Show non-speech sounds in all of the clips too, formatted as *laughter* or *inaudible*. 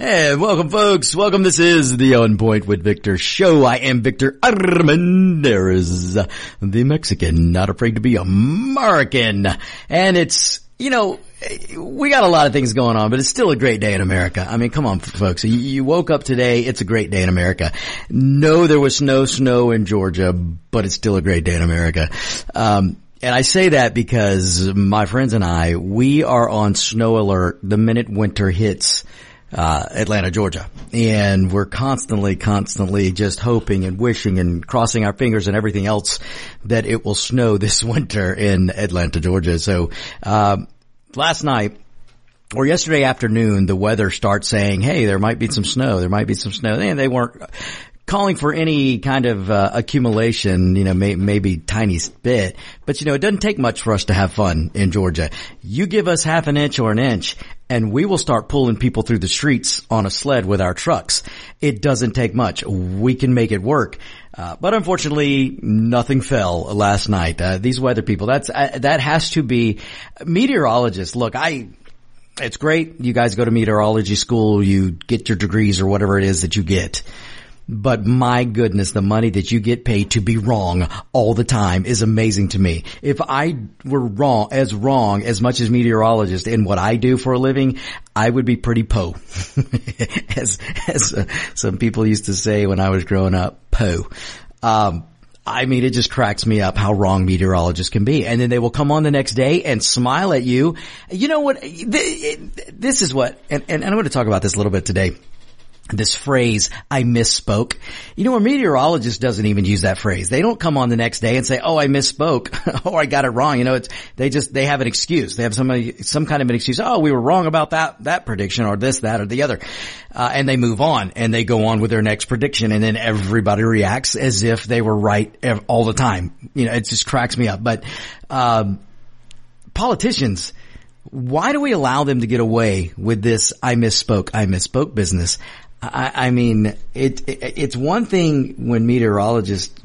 Hey, welcome folks. Welcome. This is the On Point with Victor show. I am Victor Armendariz, the Mexican, not afraid to be American. And it's, you know, we got a lot of things going on, but it's still a great day in America. I mean, come on folks. You, woke up today. It's a great day in America. No, there was no snow in Georgia, but it's still a great day in America. Um, and I say that because my friends and I, we are on snow alert the minute winter hits uh, Atlanta, Georgia. And we're constantly, constantly just hoping and wishing and crossing our fingers and everything else that it will snow *laughs* this winter in Atlanta, Georgia. So, uh, last night, or yesterday afternoon, the weather starts saying, "Hey, there might be some snow. There might be some snow." And they weren't calling for any kind of uh, accumulation, you know, may, maybe tiny bit, but you know, it doesn't take much for us to have fun in Georgia. You give us half an inch or an inch and we will start pulling people through the streets on a sled with our trucks. It doesn't take much. We can make it work. Uh, but unfortunately, nothing fell last night. Uh, these weather people, that's, uh, that has to be meteorologists. Look, I, it's great. You guys go to meteorology school, you get your degrees or whatever it is that you get. But my goodness, the money that you get paid to be wrong all the time is amazing to me. If I were wrong, as wrong as much as meteorologist in what I do for a living, I would be pretty po. *laughs* as, as uh, some people used to say when I was growing up, po. Um, I mean, it just cracks me up how wrong meteorologists can be. And then they will come on the next day and smile at you. You know what? This is what, and, and I'm going to talk about this a little bit today this phrase, I misspoke. You know, a meteorologist doesn't even use that phrase. They don't come on the next day and say, oh, I misspoke. *laughs* oh, I got it wrong. You know, it's, they just, they have an excuse. They have some, some kind of an excuse. Oh, we were wrong about that, that prediction or this, that or the other. Uh, and they move on and they go on with their next prediction and then everybody reacts as if they were right all the time. You know, it just cracks me up. But, um, politicians, why do we allow them to get away with this I misspoke, I misspoke business? I, I mean, it, it, it's one thing when meteorologists,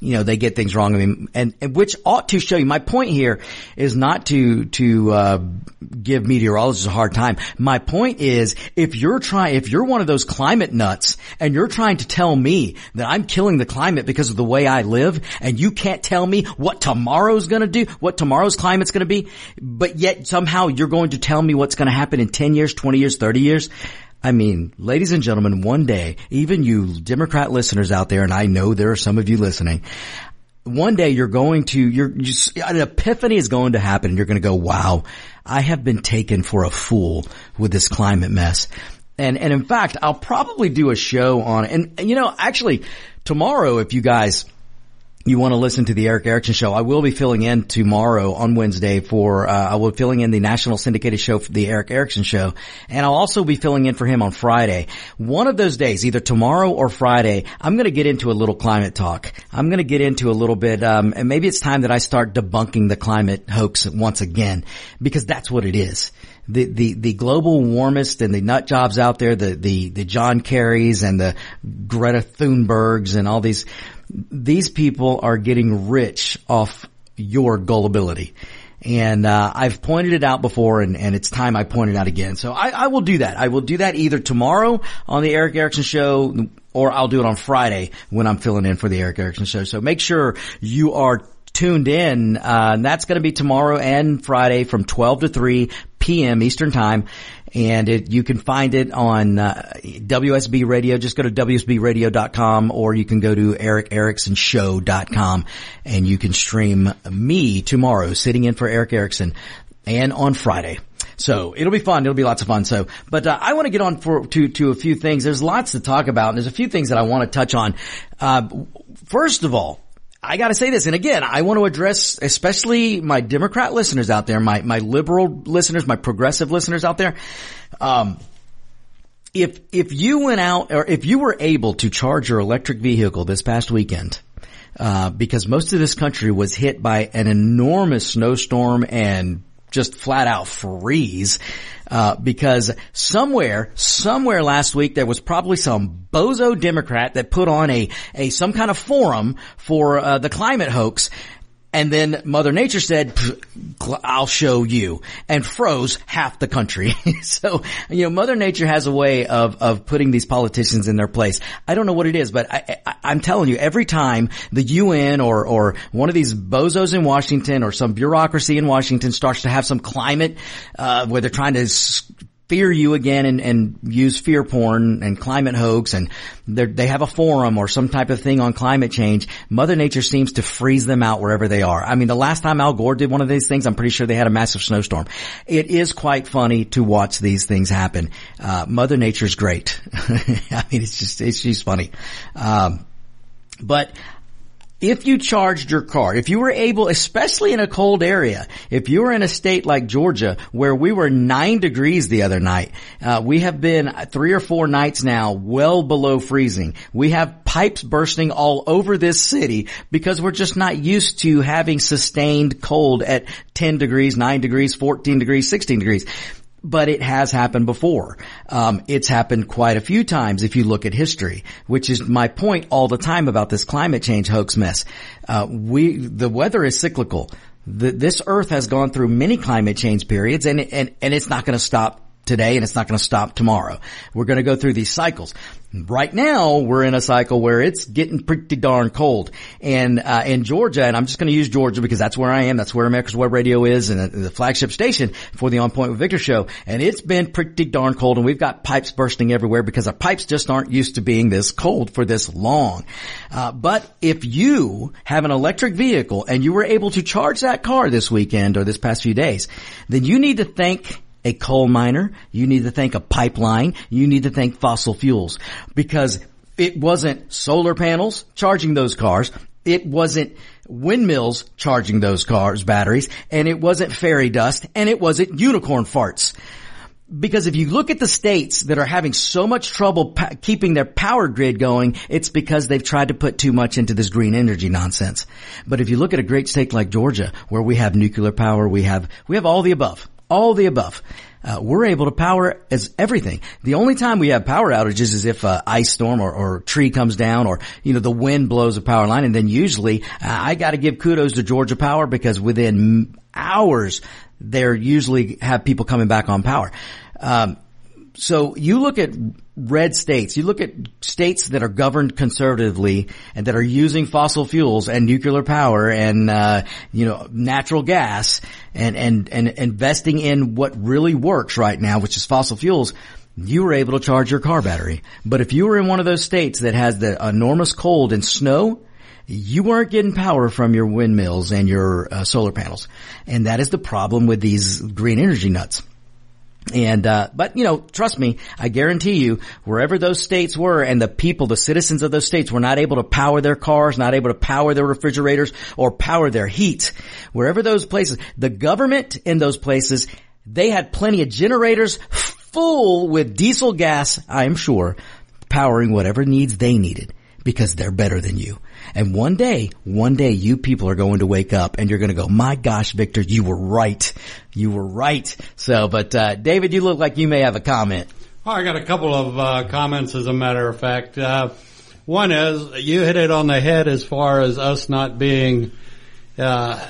you know, they get things wrong. I mean, and, and which ought to show you. My point here is not to to uh, give meteorologists a hard time. My point is, if you're trying, if you're one of those climate nuts, and you're trying to tell me that I'm killing the climate because of the way I live, and you can't tell me what tomorrow's going to do, what tomorrow's climate's going to be, but yet somehow you're going to tell me what's going to happen in ten years, twenty years, thirty years. I mean, ladies and gentlemen, one day, even you Democrat listeners out there, and I know there are some of you listening, one day you're going to, you're just, an epiphany is going to happen and you're going to go, wow, I have been taken for a fool with this climate mess. And, and in fact, I'll probably do a show on it. And, you know, actually tomorrow, if you guys, you want to listen to the Erick Erickson show, I will be filling in tomorrow on Wednesday for, uh, I will be filling in the national syndicated show for the Erick Erickson show. And I'll also be filling in for him on Friday. One of those days, either tomorrow or Friday, I'm going to get into a little climate talk. I'm going to get into a little bit, um, and maybe it's time that I start debunking the climate hoax once again, because that's what it is the, the, the global warmest and the nut jobs out there, the, the, the John Kerrys and the Greta Thunbergs and all these, these people are getting rich off your gullibility. And uh, I've pointed it out before, and, and it's time I point it out again. So I, I will do that. I will do that either tomorrow on the Erick Erickson show, or I'll do it on Friday when I'm filling in for the Erick Erickson show. So make sure you are tuned in. Uh, and that's going to be tomorrow and Friday from 12 to 3 p.m. Eastern Time and it, you can find it on uh, WSB Radio. Just go to WSBRadio.com or you can go to ErickEricksonShow.com and you can stream me tomorrow sitting in for Erick Erickson and on Friday. So it'll be fun. It'll be lots of fun. So, but uh, I want to get on for to to a few things. There's lots to talk about, and there's a few things that I want to touch on. Uh, first of all, I gotta say this, and again, I want to address especially my Democrat listeners out there, my, my liberal listeners, my progressive listeners out there. Um, if, if you went out or if you were able to charge your electric vehicle this past weekend, uh, because most of this country was hit by an enormous snowstorm and just flat out freeze. Uh, because somewhere, somewhere last week there was probably some bozo Democrat that put on a, a some kind of forum for uh, the climate hoax, and then Mother Nature said, I'll show you and froze half the country. *laughs* so, you know, Mother Nature has a way of, of putting these politicians in their place. I don't know what it is, but I, am telling you, every time the UN or, or one of these bozos in Washington or some bureaucracy in Washington starts to have some climate, uh, where they're trying to fear you again and, and use fear porn and climate hoax and they have a forum or some type of thing on climate change, Mother Nature seems to freeze them out wherever they are. I mean, the last time Al Gore did one of these things, I'm pretty sure they had a massive snowstorm. It is quite funny to watch these things happen. Uh, Mother Nature's great. *laughs* I mean, it's just, it's, she's funny. Um, but if you charged your car, if you were able, especially in a cold area, if you were in a state like Georgia where we were nine degrees the other night, uh, we have been three or four nights now well below freezing. We have pipes bursting all over this city because we're just not used to having sustained cold at 10 degrees, 9 degrees, 14 degrees, 16 degrees but it has happened before. Um, it's happened quite a few times if you look at history, which is my point all the time about this climate change hoax mess. Uh, we the weather is cyclical. The, this Earth has gone through many climate change periods, and and and it's not going to stop today and it's not going to stop tomorrow. We're going to go through these cycles. Right now, we're in a cycle where it's getting pretty darn cold. And uh, in Georgia, and I'm just going to use Georgia because that's where I am. That's where America's Web Radio is, and the flagship station for the On Point with Victor show. And it's been pretty darn cold, and we've got pipes bursting everywhere because our pipes just aren't used to being this cold for this long. Uh, but if you have an electric vehicle and you were able to charge that car this weekend or this past few days, then you need to thank a coal miner. You need to think a pipeline. You need to think fossil fuels because it wasn't solar panels charging those cars. It wasn't windmills charging those cars batteries and it wasn't fairy dust and it wasn't unicorn farts. Because if you look at the states that are having so much trouble pa- keeping their power grid going, it's because they've tried to put too much into this green energy nonsense. But if you look at a great state like Georgia, where we have nuclear power, we have, we have all the above all the above. Uh, we're able to power as everything. The only time we have power outages is if a ice storm or, or tree comes down or, you know, the wind blows a power line. And then usually uh, I got to give kudos to Georgia Power because within hours, they're usually have people coming back on power. Um, so you look at red states, you look at states that are governed conservatively and that are using fossil fuels and nuclear power and uh, you know natural gas and and and investing in what really works right now, which is fossil fuels. You were able to charge your car battery, but if you were in one of those states that has the enormous cold and snow, you weren't getting power from your windmills and your uh, solar panels, and that is the problem with these green energy nuts. And, uh, but you know, trust me, I guarantee you, wherever those states were and the people, the citizens of those states were not able to power their cars, not able to power their refrigerators or power their heat, wherever those places, the government in those places, they had plenty of generators full with diesel gas, I'm sure, powering whatever needs they needed because they're better than you. And one day, one day you people are going to wake up and you're going to go, my gosh, Victor, you were right. You were right. So, but, uh, David, you look like you may have a comment. Well, I got a couple of, uh, comments as a matter of fact. Uh, one is you hit it on the head as far as us not being, uh,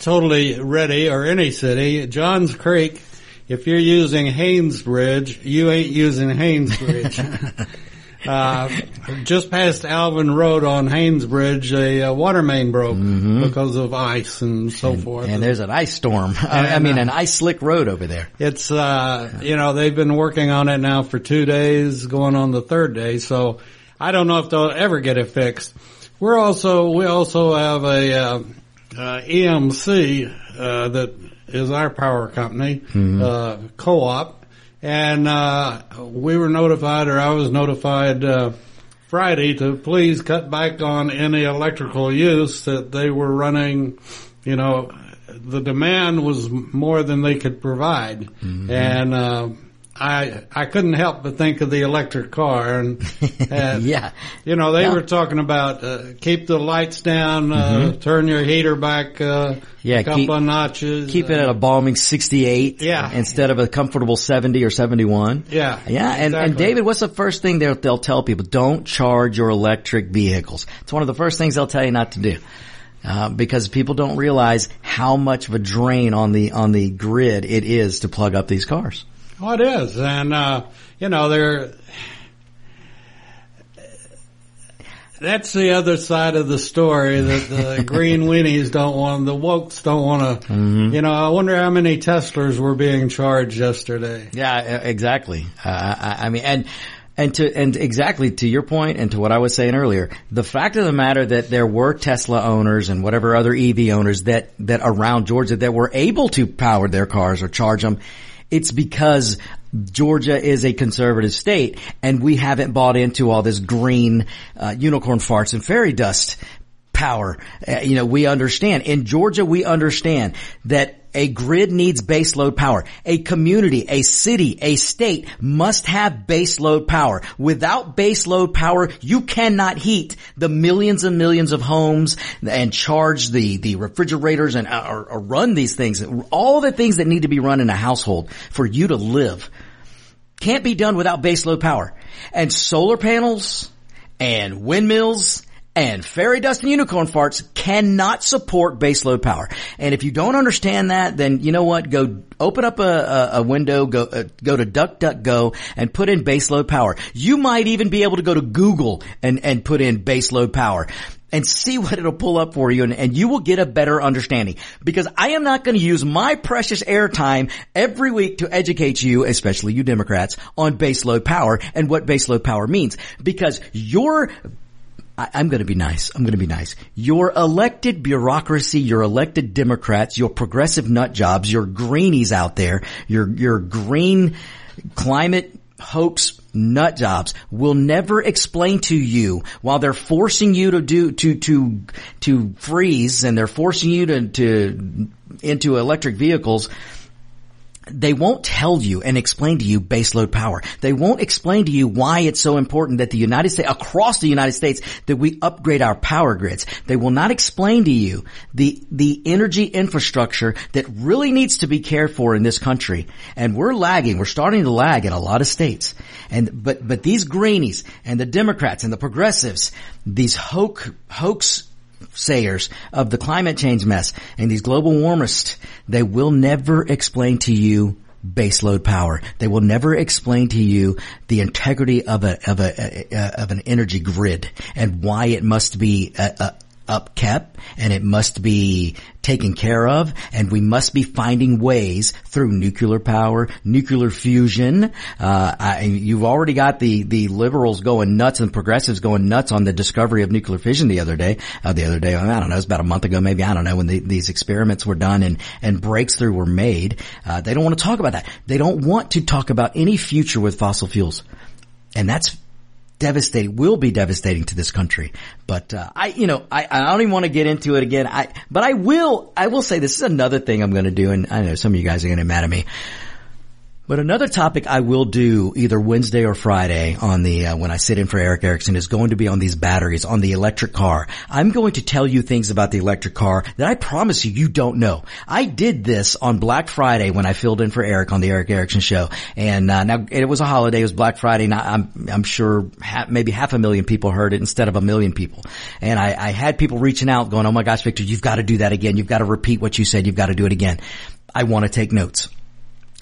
totally ready or any city. Johns Creek, if you're using Haynes Bridge, you ain't using Haynes Bridge. *laughs* Uh, just past Alvin Road on Haynesbridge, a, a water main broke mm-hmm. because of ice and so and, forth. And there's an ice storm. *laughs* And, I mean, uh, an ice slick road over there. It's, uh, you know, they've been working on it now for two days, going on the third day. So I don't know if they'll ever get it fixed. We're also, we also have a, uh, uh EMC, uh, that is our power company, mm-hmm. co-op and uh, we were notified, or I was notified uh, Friday to please cut back on any electrical use that they were running. You know, the demand was more than they could provide, mm-hmm. and uh, I I couldn't help but think of the electric car, and, and *laughs* Yeah. you know they Yeah. were talking about uh, keep the lights down, uh, turn your heater back uh, Mm-hmm. Yeah, a couple keep- of notches, Keep it at a balming 68 Yeah. instead of a comfortable 70 or 71. Yeah, Yeah. And, and. David, what's the first thing they'll, they'll tell people? Don't charge your electric vehicles. It's one of the first things they'll tell you not to do. Uh, because people don't realize how much of a drain on the, on the grid it is to plug up these cars. Oh, it is, and uh, you know they're. That's the other side of the story that the *laughs* green weenies don't want, the wokes don't want to. Mm-hmm. You know, I wonder how many Teslas were being charged yesterday. Yeah, exactly. Uh, I, I mean, and and to and exactly to your point and to what I was saying earlier, the fact of the matter that there were Tesla owners and whatever other EV owners that that around Georgia that were able to power their cars or charge them, it's because Georgia is a conservative state and we haven't bought into all this green uh, unicorn farts and fairy dust power. Uh, you know, we understand. In Georgia, we understand that a grid needs baseload power. A community, a city, a state must have baseload power. Without baseload power, you cannot heat the millions and millions of homes and charge the, the refrigerators and uh, or, or run these things. All the things that need to be run in a household for you to live can't be done without baseload power. And solar panels and windmills and fairy dust and unicorn farts cannot support baseload power. And if you don't understand that, then you know what? Go open up a, a, a window, go uh, go to DuckDuckGo and put in baseload power. You might even be able to go to Google and and put in baseload power and see *laughs* what it'll pull up for you and, and you will get a better understanding because I am not going to use my precious airtime every week to educate you, especially you Democrats, on baseload power and what baseload power means because your I, I'm going to be nice. I'm going to be nice. Your elected bureaucracy, your elected Democrats, your progressive nut jobs, your greenies out there, your your green climate hoax nut jobs will never explain to you while they're forcing you to do to to to freeze and they're forcing you to to into electric vehicles they won't tell you and explain to you baseload power. They won't explain to you why it's so important that the United States, across the United States, that we upgrade our power grids. They will not explain to you the, the energy infrastructure that really needs to be cared for in this country. And we're lagging. We're starting to lag in a lot of states. And, but, but these greenies and the Democrats and the progressives, these hoax, hoax sayers of the climate change mess and these global warmists, they will never explain to you baseload power. They will never explain to you the integrity of a of a, uh, of an energy grid and why it must be uh, upkept and it must be taken care of and we must be finding ways through nuclear power, nuclear fusion. Uh, I, you've already got the, the liberals going nuts and progressives going nuts on the discovery of nuclear fission the other day. Uh, the other day, I don't know, it was about a month ago, maybe, I don't know, when the, these experiments were done and, and breakthrough were made. Uh, they don't want to talk about that. They don't want to talk about any future with fossil fuels. And that's devastating, will be devastating to this country. But, uh, I, you know, I, I don't even want to get into it again. I, but I will, I will say this is another thing I'm going to do. And I know some of you guys are going to get mad at me. But another topic I will do either Wednesday or Friday on the uh, when I sit in for Erick Erickson is going to be on these batteries on the electric car. I'm going to tell you things about the electric car that I promise you you don't know. I did this on Black Friday when I filled in for Erick on the Erick Erickson show, and uh, now it was a holiday. It was Black Friday. I- I'm I'm sure ha- maybe half a million people heard it instead of a million people, and I, I had people reaching out going, "Oh my gosh, Victor, you've got to do that again. You've got to repeat what you said. You've got to do it again." I want to take notes.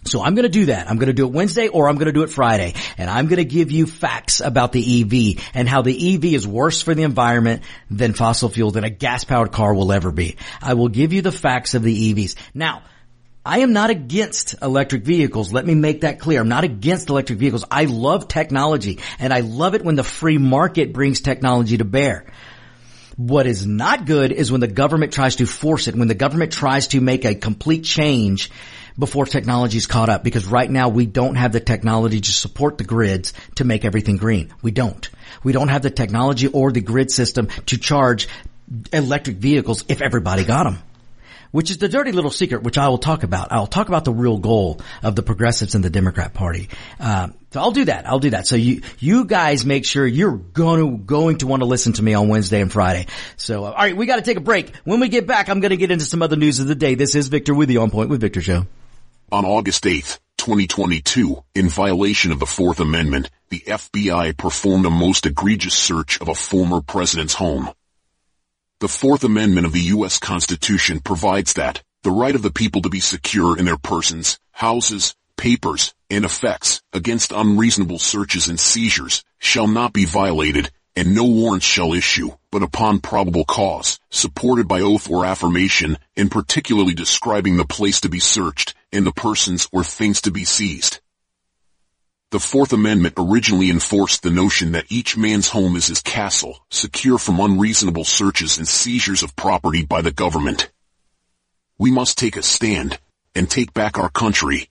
So I'm going to do that. I'm going to do it Wednesday or I'm going to do it Friday. And I'm going to give you facts about the EV and how the EV is worse for the environment than fossil fuel than a gas powered car will ever be. I will give you the facts of the EVs. Now, I am not against electric vehicles. Let me make that clear. I'm not against electric vehicles. I love technology and I love it when the free market brings technology to bear. What is not good is when the government tries to force it, when the government tries to make a complete change before technology is caught up because right now we don't have the technology to support the grids to make everything green. We don't. We don't have the technology or the grid system to charge electric vehicles if everybody got them. which is the dirty little secret, which I will talk about. I'll talk about the real goal of the progressives and the Democrat Party. Um, so I'll do that. I'll do that. So you, you guys make sure you're going to, going to want to listen to me on Wednesday and Friday. So, uh, all right, we got to take a break. When we get back, I'm going to get into some other news of the day. This is Victor with the On Point with Victor show. On August 8, 2022, in violation of the Fourth Amendment, the FBI performed a most egregious search of a former president's home. The Fourth Amendment of the U.S. Constitution provides that the right of the people to be secure in their persons, houses, papers, and effects against unreasonable searches and seizures shall not be violated and no warrants shall issue, but upon probable cause, supported by oath or affirmation, and particularly describing the place to be searched and the persons or things to be seized. The Fourth Amendment originally enforced the notion that each man's home is his castle, secure from unreasonable searches and seizures of property by the government. We must take a stand and take back our country.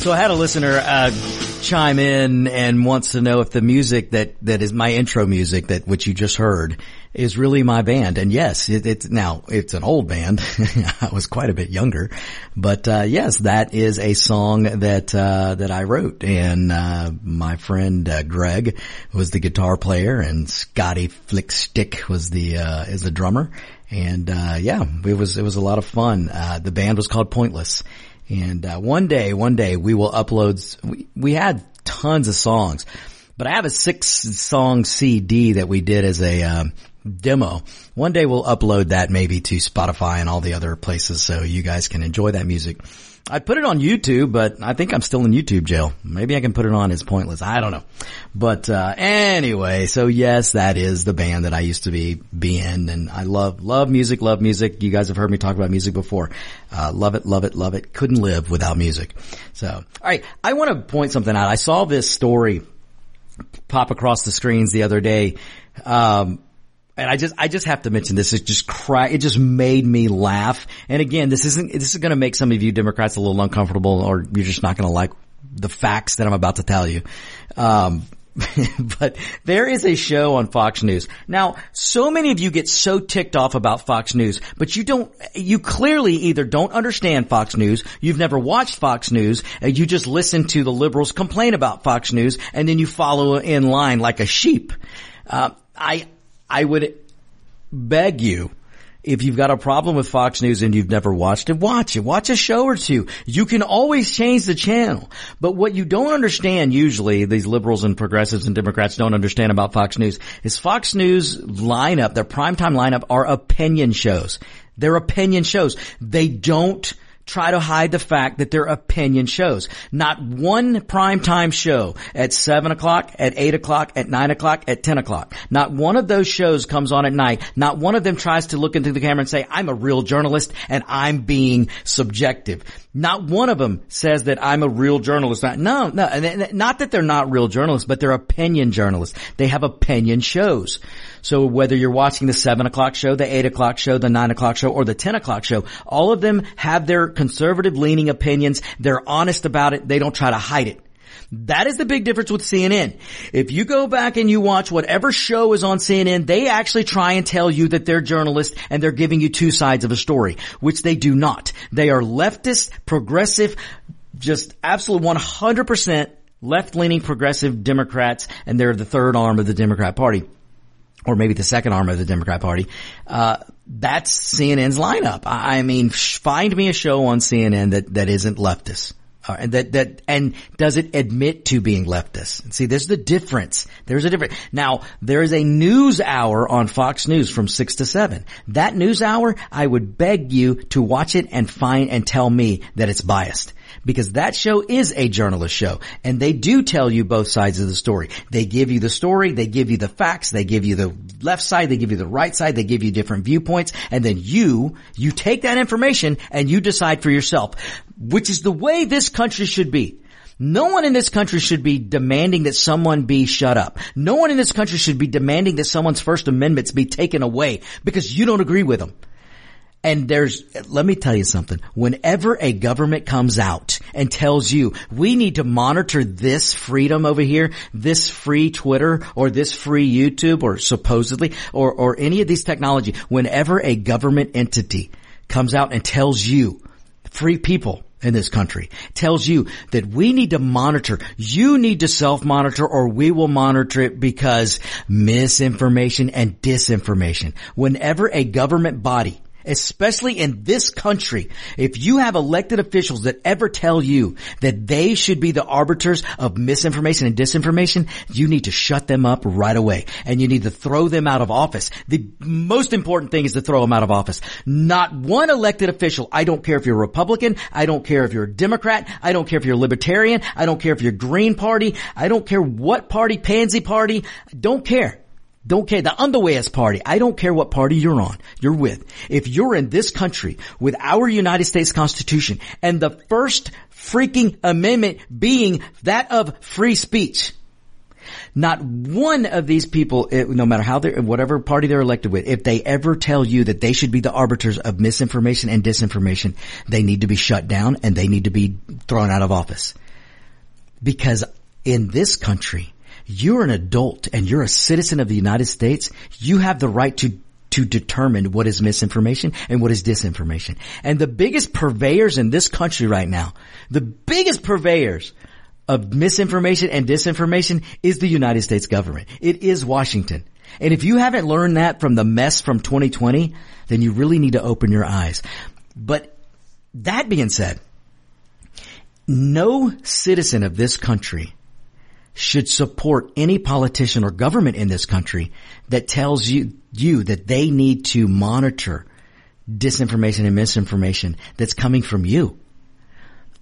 So I had a listener uh, chime in and wants to know if the music that that is my intro music that which you just heard is really my band. And yes, it, it's now it's an old band. *laughs* I was quite a bit younger, but uh, yes, that is a song that uh, that I wrote. And uh, my friend uh, Greg was the guitar player, and Scotty Flickstick was the uh, is the drummer. And uh, yeah, it was it was a lot of fun. the band was called Pointless and uh, one day, one day we will upload. We, we had tons of songs, but I have a six song CD that we did as a um, demo. One day we'll upload that maybe to Spotify and all the other places so you guys can enjoy that music. I put it on YouTube, but I think I'm still in YouTube jail. Maybe I can put it on as pointless. I don't know. But, uh, anyway, so yes, that is the band that I used to be, be in and I love, love music, love music. You guys have heard me talk about music before. Uh, love it, love it, love it. Couldn't live without music. So, alright, I want to point something out. I saw this story pop across the screens the other day. Um, and I just, I just have to mention this. It just cry, it just made me laugh. And again, this isn't, this is going to make some of you Democrats a little uncomfortable or you're just not going to like the facts that I'm about to tell you. Um, *laughs* but there is a show on Fox News. Now, so many of you get so ticked off about Fox News, but you don't, you clearly either don't understand Fox News, you've never watched Fox News, you just listen to the liberals complain about Fox News, and then you follow in line like a sheep. Uh, I, I would beg you, if you've got a problem with Fox News and you've never watched it, watch it. Watch a show or two. You can always change the channel. But what you don't understand usually, these liberals and progressives and Democrats don't understand about Fox News, is Fox News lineup, their primetime lineup are opinion shows. They're opinion shows. They don't try to hide the fact that their opinion shows. Not one primetime show at 7 o'clock, at 8 o'clock, at 9 o'clock, at 10 o'clock. Not one of those shows comes on at night. Not one of them tries to look into the camera and say, I'm a real journalist and I'm being subjective. Not one of them says that I'm a real journalist. No, no, not that they're not real journalists, but they're opinion journalists. They have opinion shows. So whether you're watching the seven o'clock show, the eight o'clock show, the nine o'clock show, or the ten o'clock show, all of them have their conservative leaning opinions. They're honest about it. They don't try to hide it. That is the big difference with CNN. If you go back and you watch whatever show is on CNN, they actually try and tell you that they're journalists and they're giving you two sides of a story, which they do not. They are leftist, progressive, just absolute 100% left-leaning progressive Democrats, and they're the third arm of the Democrat Party or maybe the second arm of the Democrat Party, uh, that's CNN's lineup. I mean, find me a show on CNN that, that isn't leftist. Uh, and that, that, and does it admit to being leftist? See, there's the difference. There's a difference. Now, there is a news hour on Fox News from six to seven. That news hour, I would beg you to watch it and find and tell me that it's biased. Because that show is a journalist show and they do tell you both sides of the story. They give you the story, they give you the facts, they give you the left side, they give you the right side, they give you different viewpoints and then you, you take that information and you decide for yourself, which is the way this country should be. No one in this country should be demanding that someone be shut up. No one in this country should be demanding that someone's First Amendments be taken away because you don't agree with them. And there's, let me tell you something. Whenever a government comes out and tells you, we need to monitor this freedom over here, this free Twitter or this free YouTube or supposedly, or, or any of these technology, whenever a government entity comes out and tells you, free people, in this country tells you that we need to monitor. You need to self-monitor or we will monitor it because misinformation and disinformation. Whenever a government body especially in this country, if you have elected officials that ever tell you that they should be the arbiters of misinformation and disinformation, you need to shut them up right away. And you need to throw them out of office. The most important thing is to throw them out of office. Not one elected official, I don't care if you're a Republican, I don't care if you're a Democrat, I don't care if you're a Libertarian, I don't care if you're Green Party, I don't care what party, Pansy Party, don't care. Don't care. The underwear's party. I don't care what party you're on, you're with. If you're in this country with our United States Constitution and the first freaking amendment being that of free speech, not one of these people, eh, no matter how they're, whatever party they're elected with, if they ever tell you that they should be the arbiters of misinformation and disinformation, they need to be shut down and they need to be thrown out of office. Because in this country, you're an adult and you're a citizen of the United States, you have the right to to determine what is misinformation and what is disinformation. And the biggest purveyors in this country right now, the biggest purveyors of misinformation and disinformation is the United States government. It is Washington. And if you haven't learned that from the mess from 2020, then you really need to open your eyes. But that being said, no citizen of this country should support any politician or government in this country that tells you, you that they need to monitor disinformation and misinformation that's coming from you.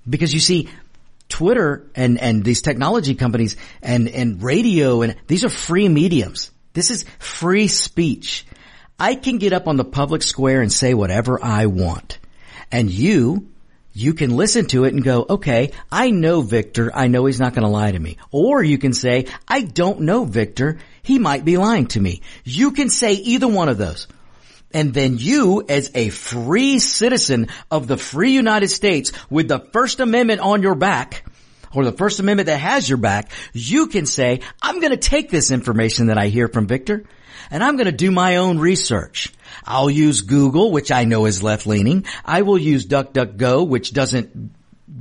Because you see, Twitter and, and these technology companies and, and radio and these are free mediums. This is free speech. I can get up on the public square and say whatever I want. And you, you can listen to it and go, okay, I know Victor. I know he's not going to lie to me. Or you can say, I don't know Victor. He might be lying to me. You can say either one of those. And then you, as a free citizen of the free United States with the First Amendment on your back, or the First Amendment that has your back, you can say, I'm going to take this information that I hear from Victor and I'm going to do my own research. I'll use Google, which I know is left leaning. I will use DuckDuckGo, which doesn't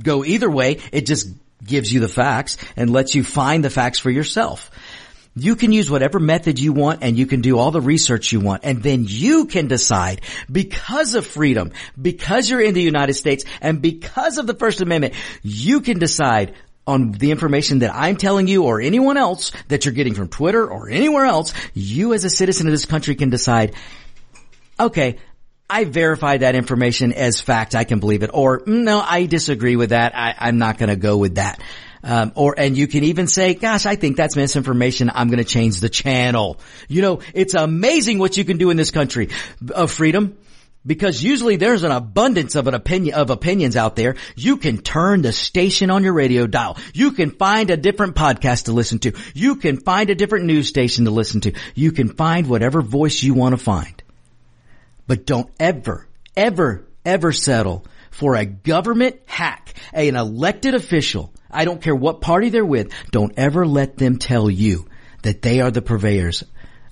go either way. It just gives you the facts and lets you find the facts for yourself. You can use whatever method you want and you can do all the research you want and then you can decide because of freedom, because you're in the United States and because of the First Amendment, you can decide on the information that I'm telling you or anyone else that you're getting from Twitter or anywhere else, you as a citizen of this country can decide, okay, I verified that information as fact. I can believe it. Or mm, no, I disagree with that. I, am not going to go with that. Um, or and you can even say, "Gosh, I think that's misinformation. I'm going to change the channel." You know, it's amazing what you can do in this country of freedom because usually there's an abundance of an opinion of opinions out there. You can turn the station on your radio dial. You can find a different podcast to listen to. You can find a different news station to listen to. You can find whatever voice you want to find. But don't ever, ever, ever settle for a government hack, an elected official. I don't care what party they're with. Don't ever let them tell you that they are the purveyors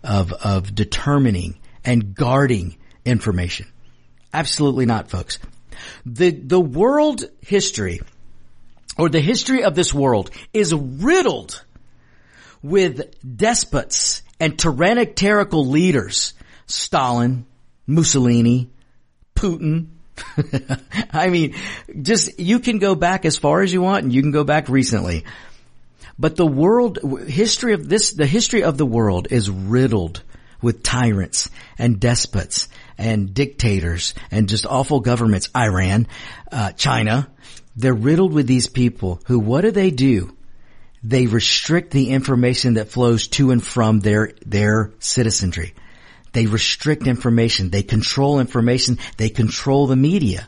of, of determining and guarding information. Absolutely not, folks. The, the world history or the history of this world is riddled with despots and tyrannical leaders. Stalin, Mussolini, Putin. *laughs* I mean, just, you can go back as far as you want and you can go back recently. But the world, history of this, the history of the world is riddled with tyrants and despots and dictators and just awful governments. Iran, uh, China, They're riddled with these people who, what do they do? They restrict the information that flows to and from their, their citizenry. They restrict information. They control information. They control the media.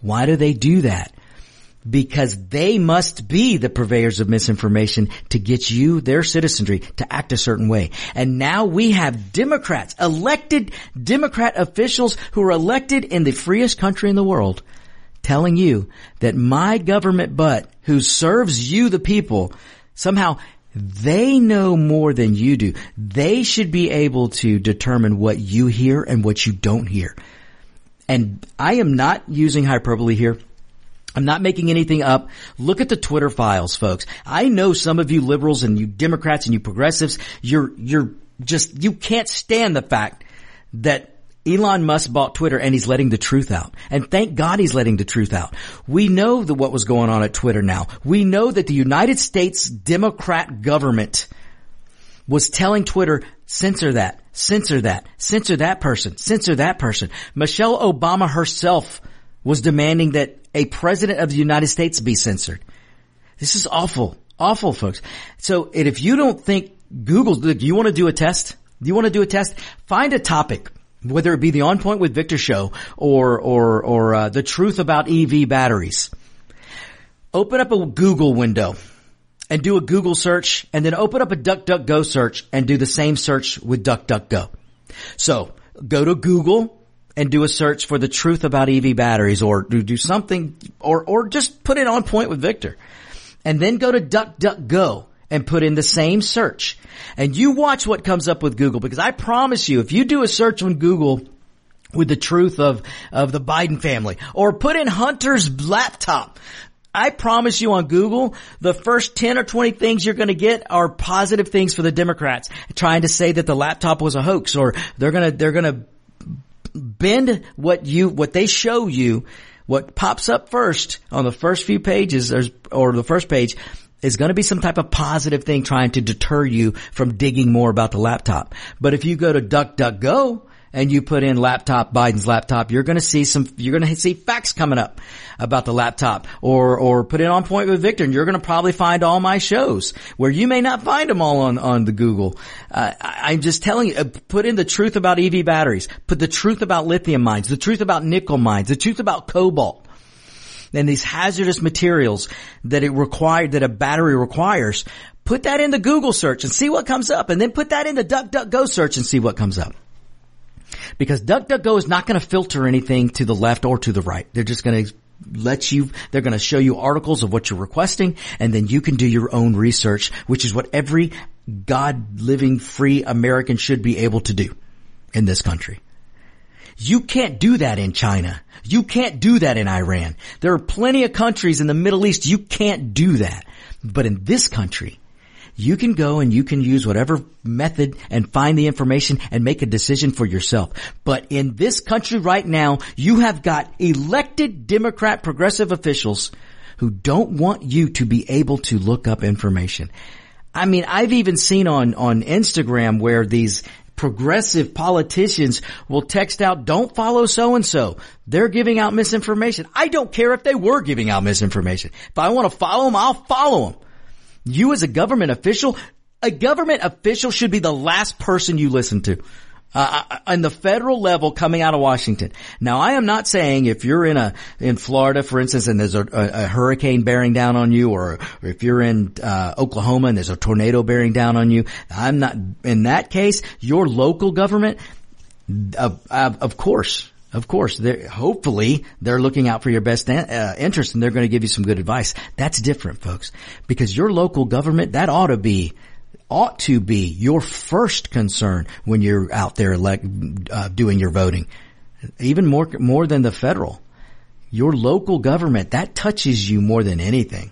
Why do they do that? Because they must be the purveyors of misinformation to get you, their citizenry, to act a certain way. And now we have Democrats, elected Democrat officials who are elected in the freest country in the world telling you that my government butt who serves you the people somehow they know more than you do. They should be able to determine what you hear and what you don't hear. And I am not using hyperbole here. I'm not making anything up. Look at the Twitter files, folks. I know some of you liberals and you Democrats and you progressives, you're, you're just, you can't stand the fact that Elon Musk bought Twitter and he's letting the truth out. And thank God he's letting the truth out. We know that what was going on at Twitter now. We know that the United States Democrat government was telling Twitter, censor that, censor that, censor that person, censor that person. Michelle Obama herself was demanding that a president of the United States be censored. This is awful, awful folks. So if you don't think Google, do you want to do a test? Do you want to do a test? Find a topic whether it be the On Point with Victor show or or or uh, the truth about EV batteries. Open up a Google window and do a Google search, and then open up a DuckDuckGo search and do the same search with DuckDuckGo. So go to Google and do a search for the truth about EV batteries, or do, do something, or or just put it on Point with Victor, and then go to DuckDuckGo and put in the same search. And you watch what comes up with Google because I promise you, if you do a search on Google with the truth of, of the Biden family or put in Hunter's laptop, I promise you on Google, the first 10 or 20 things you're going to get are positive things for the Democrats trying to say that the laptop was a hoax or they're going to, they're going to bend what you, what they show you. What pops up first on the first few pages or the first page is going to be some type of positive thing trying to deter you from digging more about the laptop. But if you go to DuckDuckGo and you put in laptop, Biden's laptop, you're going to see some, you're going to see facts coming up about the laptop or, or put it on point with Victor and you're going to probably find all my shows where you may not find them all on, on the Google. Uh, I, I'm just telling you, uh, put in the truth about EV batteries, put the truth about lithium mines, the truth about nickel mines, the truth about cobalt and these hazardous materials that it required, that a battery requires, put that in the Google search and see what comes up and then put that in the DuckDuckGo search and see what comes up. Because DuckDuckGo is not going to filter anything to the left or to the right. They're just going to let you, they're going to show you articles of what you're requesting and then you can do your own research, which is what every God living free American should be able to do in this country. You can't do that in China. You can't do that in Iran. There are plenty of countries in the Middle East you can't do that. But in this country, you can go and you can use whatever method and find the information and make a decision for yourself. But in this country right now, you have got elected Democrat progressive officials who don't want you to be able to look up information. I mean, I've even seen on, on Instagram where these progressive politicians will text out, don't follow so and so. They're giving out misinformation. I don't care if they were giving out misinformation. If I want to follow them, I'll follow them. You as a government official, a government official should be the last person you listen to uh, on the federal level coming out of Washington. Now, I am not saying if you're in a in Florida, for instance, and there's a, a, a hurricane bearing down on you, or, or if you're in uh, Oklahoma and there's a tornado bearing down on you, I'm not. In that case, your local government, of, of course. Of course, they're, hopefully they're looking out for your best uh, interest and they're going to give you some good advice. That's different, folks, because your local government, that ought to be ought to be your first concern when you're out there elect, uh, doing your voting. Even more, more than the federal. Your local government, that touches you more than anything.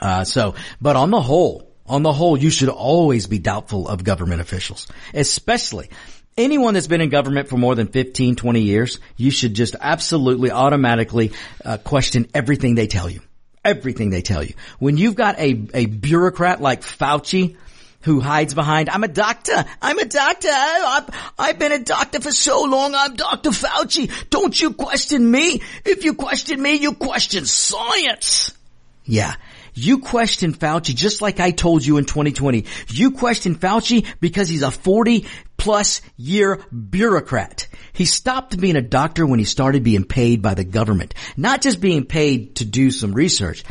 Uh, so, but on the whole, on the whole, you should always be doubtful of government officials, especially anyone that's been in government for more than 15, 20 years. You should just absolutely automatically uh, question everything they tell you everything they tell you. When you've got a, a bureaucrat like Fauci who hides behind, I'm a doctor. I'm a doctor. I've, I've been a doctor for so long. I'm Dr. Fauci. Don't you question me. If you question me, you question science. Yeah. You question Fauci just like I told you in 2020. You question Fauci because he's a 40 plus year bureaucrat. He stopped being a doctor when he started being paid by the government. Not just being paid to do some research.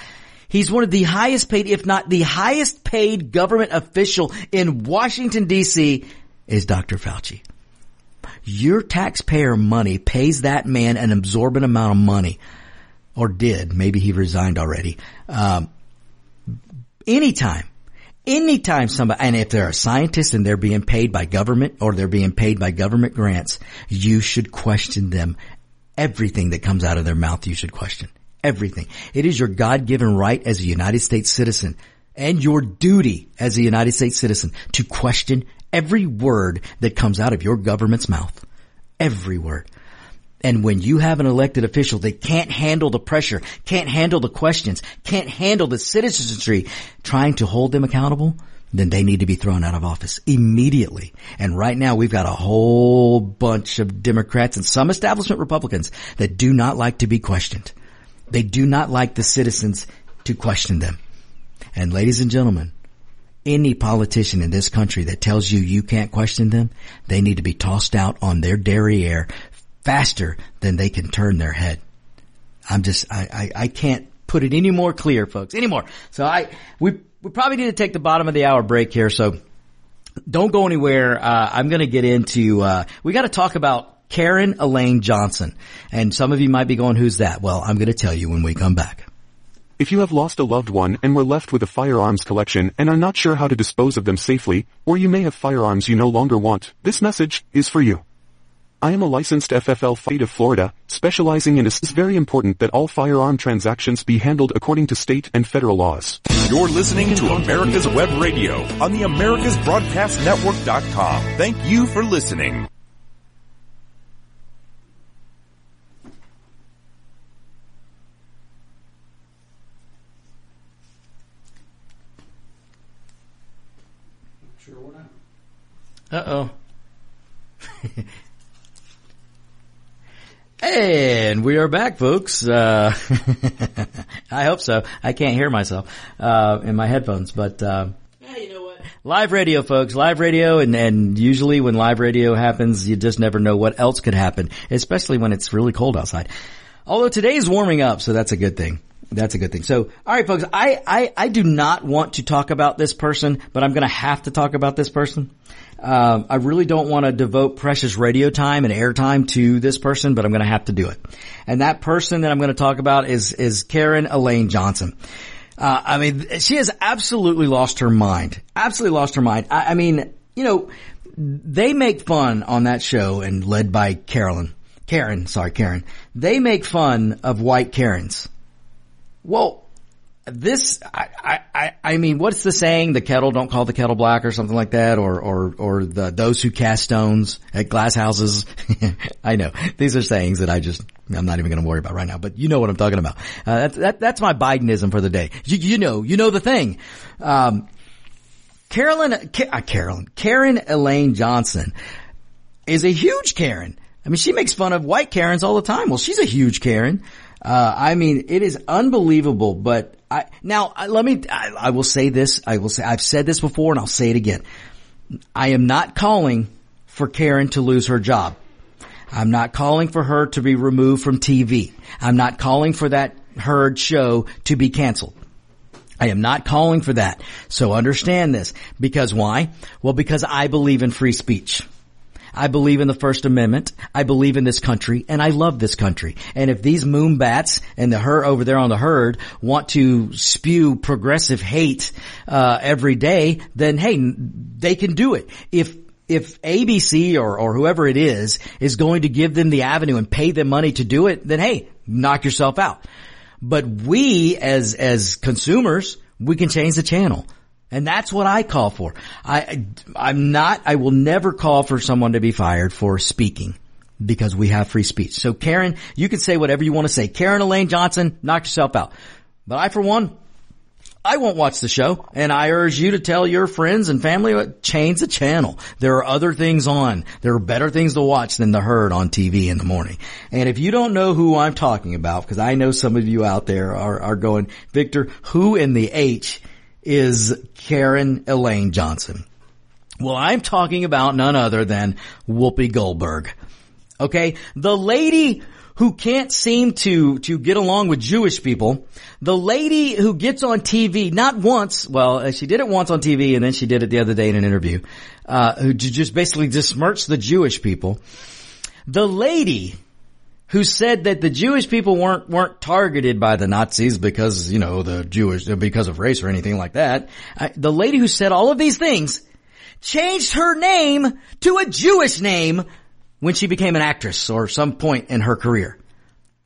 He's one of the highest paid, if not the highest paid government official in Washington DC is Dr. Fauci. Your taxpayer money pays that man an absorbent amount of money. Or did. Maybe he resigned already. Um, anytime anytime somebody, and if they're a scientist and they're being paid by government or they're being paid by government grants, you should question them. Everything that comes out of their mouth, you should question. Everything. It is your God-given right as a United States citizen and your duty as a United States citizen to question every word that comes out of your government's mouth. Every word. And when you have an elected official that can't handle the pressure, can't handle the questions, can't handle the citizenry trying to hold them accountable, then they need to be thrown out of office immediately. And right now we've got a whole bunch of Democrats and some establishment Republicans that do not like to be questioned. They do not like the citizens to question them. And ladies and gentlemen, any politician in this country that tells you you can't question them, they need to be tossed out on their derriere faster than they can turn their head. I'm just, I, I, I can't put it any more clear, folks, anymore. So I, we, we probably need to take the bottom of the hour break here. So don't go anywhere. Uh, I'm going to get into, uh, we got to talk about Karen Elaine Johnson. And some of you might be going, who's that? Well, I'm going to tell you when we come back. If you have lost a loved one and were left with a firearms collection and are not sure how to dispose of them safely, or you may have firearms you no longer want, this message is for you. I am a licensed FFL state of Florida, specializing in this. It's very important that all firearm transactions be handled according to state and federal laws. You're listening to America's Web Radio on the AmericasBroadcastNetwork.com. Thank you for listening. Uh oh. *laughs* And we are back, folks. Uh, *laughs* I hope so. I can't hear myself uh, in my headphones, but uh, yeah, you know what? Live radio, folks. Live radio, and, and usually when live radio happens, you just never know what else could happen, especially when it's really cold outside. Although today is warming up, so that's a good thing. That's a good thing. So, all right, folks. I, I, I do not want to talk about this person, but I'm going to have to talk about this person. Um, I really don't want to devote precious radio time and airtime to this person, but I'm going to have to do it. And that person that I'm going to talk about is is Karen Elaine Johnson. Uh, I mean, she has absolutely lost her mind. Absolutely lost her mind. I, I mean, you know, they make fun on that show and led by Carolyn. Karen, sorry, Karen. They make fun of white Karens. Well, this, I, I, I mean, what's the saying? The kettle, don't call the kettle black or something like that, or, or, or the, those who cast stones at glass houses. *laughs* I know. These are sayings that I just, I'm not even going to worry about right now, but you know what I'm talking about. Uh, that, that, that's my Bidenism for the day. You, you know, you know the thing. Um, Carolyn, uh, Carolyn, Karen Elaine Johnson is a huge Karen. I mean, she makes fun of white Karens all the time. Well, she's a huge Karen. Uh, I mean, it is unbelievable, but I, now let me, I, I will say this, I will say, I've said this before and I'll say it again. I am not calling for Karen to lose her job. I'm not calling for her to be removed from TV. I'm not calling for that Herd show to be canceled. I am not calling for that. So understand this. Because why? Well, because I believe in free speech. I believe in the First Amendment. I believe in this country and I love this country. And if these moonbats and the her over there on the herd want to spew progressive hate, uh, every day, then hey, they can do it. If, if ABC or, or whoever it is is going to give them the avenue and pay them money to do it, then hey, knock yourself out. But we as, as consumers, we can change the channel. And that's what I call for. I, I'm not, I will never call for someone to be fired for speaking because we have free speech. So Karen, you can say whatever you want to say. Karen Elaine Johnson, knock yourself out. But I, for one, I won't watch the show and I urge you to tell your friends and family to change the channel. There are other things on. There are better things to watch than the herd on TV in the morning. And if you don't know who I'm talking about, because I know some of you out there are, are going, Victor, who in the H is Karen Elaine Johnson? Well, I'm talking about none other than Whoopi Goldberg. Okay. The lady who can't seem to, to get along with Jewish people. The lady who gets on TV, not once, well, uh, she did it once on TV and then she did it the other day in an interview, uh, who just basically besmirched the Jewish people. The lady who said that the Jewish people weren't, weren't targeted by the Nazis because, you know, the Jewish, because of race or anything like that. I, the lady who said all of these things changed her name to a Jewish name when she became an actress or some point in her career.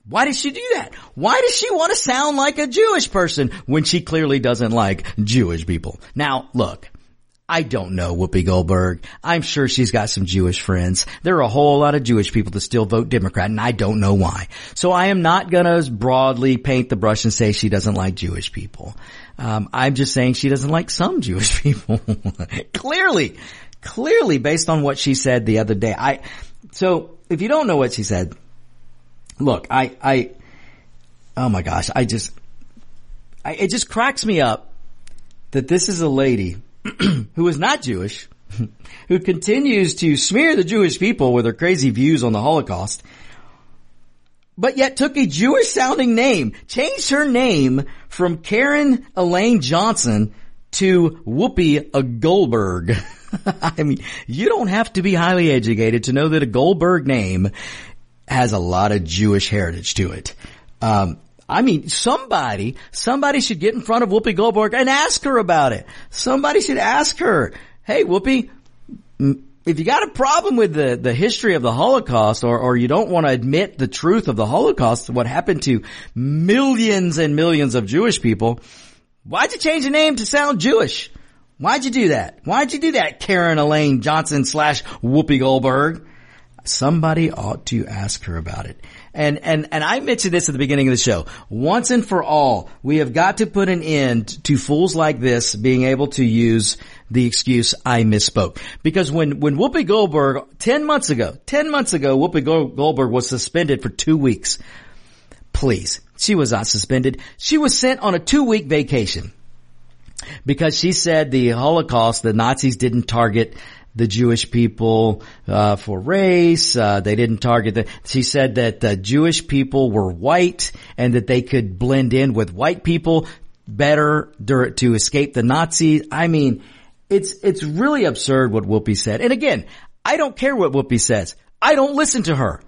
Why did she do that? Why does she want to sound like a Jewish person when she clearly doesn't like Jewish people? Now, look, I don't know Whoopi Goldberg. I'm sure she's got some Jewish friends. There are a whole lot of Jewish people that still vote Democrat and I don't know why. So I am not gonna broadly paint the brush and say she doesn't like Jewish people. Um, I'm just saying she doesn't like some *laughs* Jewish people. clearly, clearly based on what she said the other day. I, so if you don't know what she said, look, I, I, oh my gosh, I just, I, it just cracks me up that this is a lady *clears throat* who is not Jewish, *laughs* who continues to smear the Jewish people with her crazy views on the Holocaust, but yet took a Jewish sounding name, changed her name from Karen Elaine Johnson to Whoopi Goldberg. *laughs* I mean, you don't have to be highly educated to know that a Goldberg name has a lot of Jewish heritage to it. Um, I mean, somebody, somebody should get in front of Whoopi Goldberg and ask her about it. Somebody should ask her, hey, Whoopi, if you got a problem with the, the history of the Holocaust or, or you don't want to admit the truth of the Holocaust, what happened to millions and millions of Jewish people, why'd you change the name to sound Jewish? Why'd you do that? Why'd you do that, Karen Elaine Johnson slash Whoopi Goldberg? Somebody ought to ask her about it. And, and, and I mentioned this at the beginning of the show. Once and for all, we have got to put an end to fools like this being able to use the excuse, I misspoke. Because when, when Whoopi Goldberg, 10 months ago, 10 months ago, Whoopi Goldberg was suspended for two weeks. Please. She was not suspended. She was sent on a two week vacation because she said the Holocaust, the Nazis didn't target the Jewish people uh, for race. Uh, they didn't target the. She said that the Jewish people were white and that they could blend in with white people better to escape the Nazis. I mean, it's it's really absurd what Whoopi said. And again, I don't care what Whoopi says. I don't listen to her,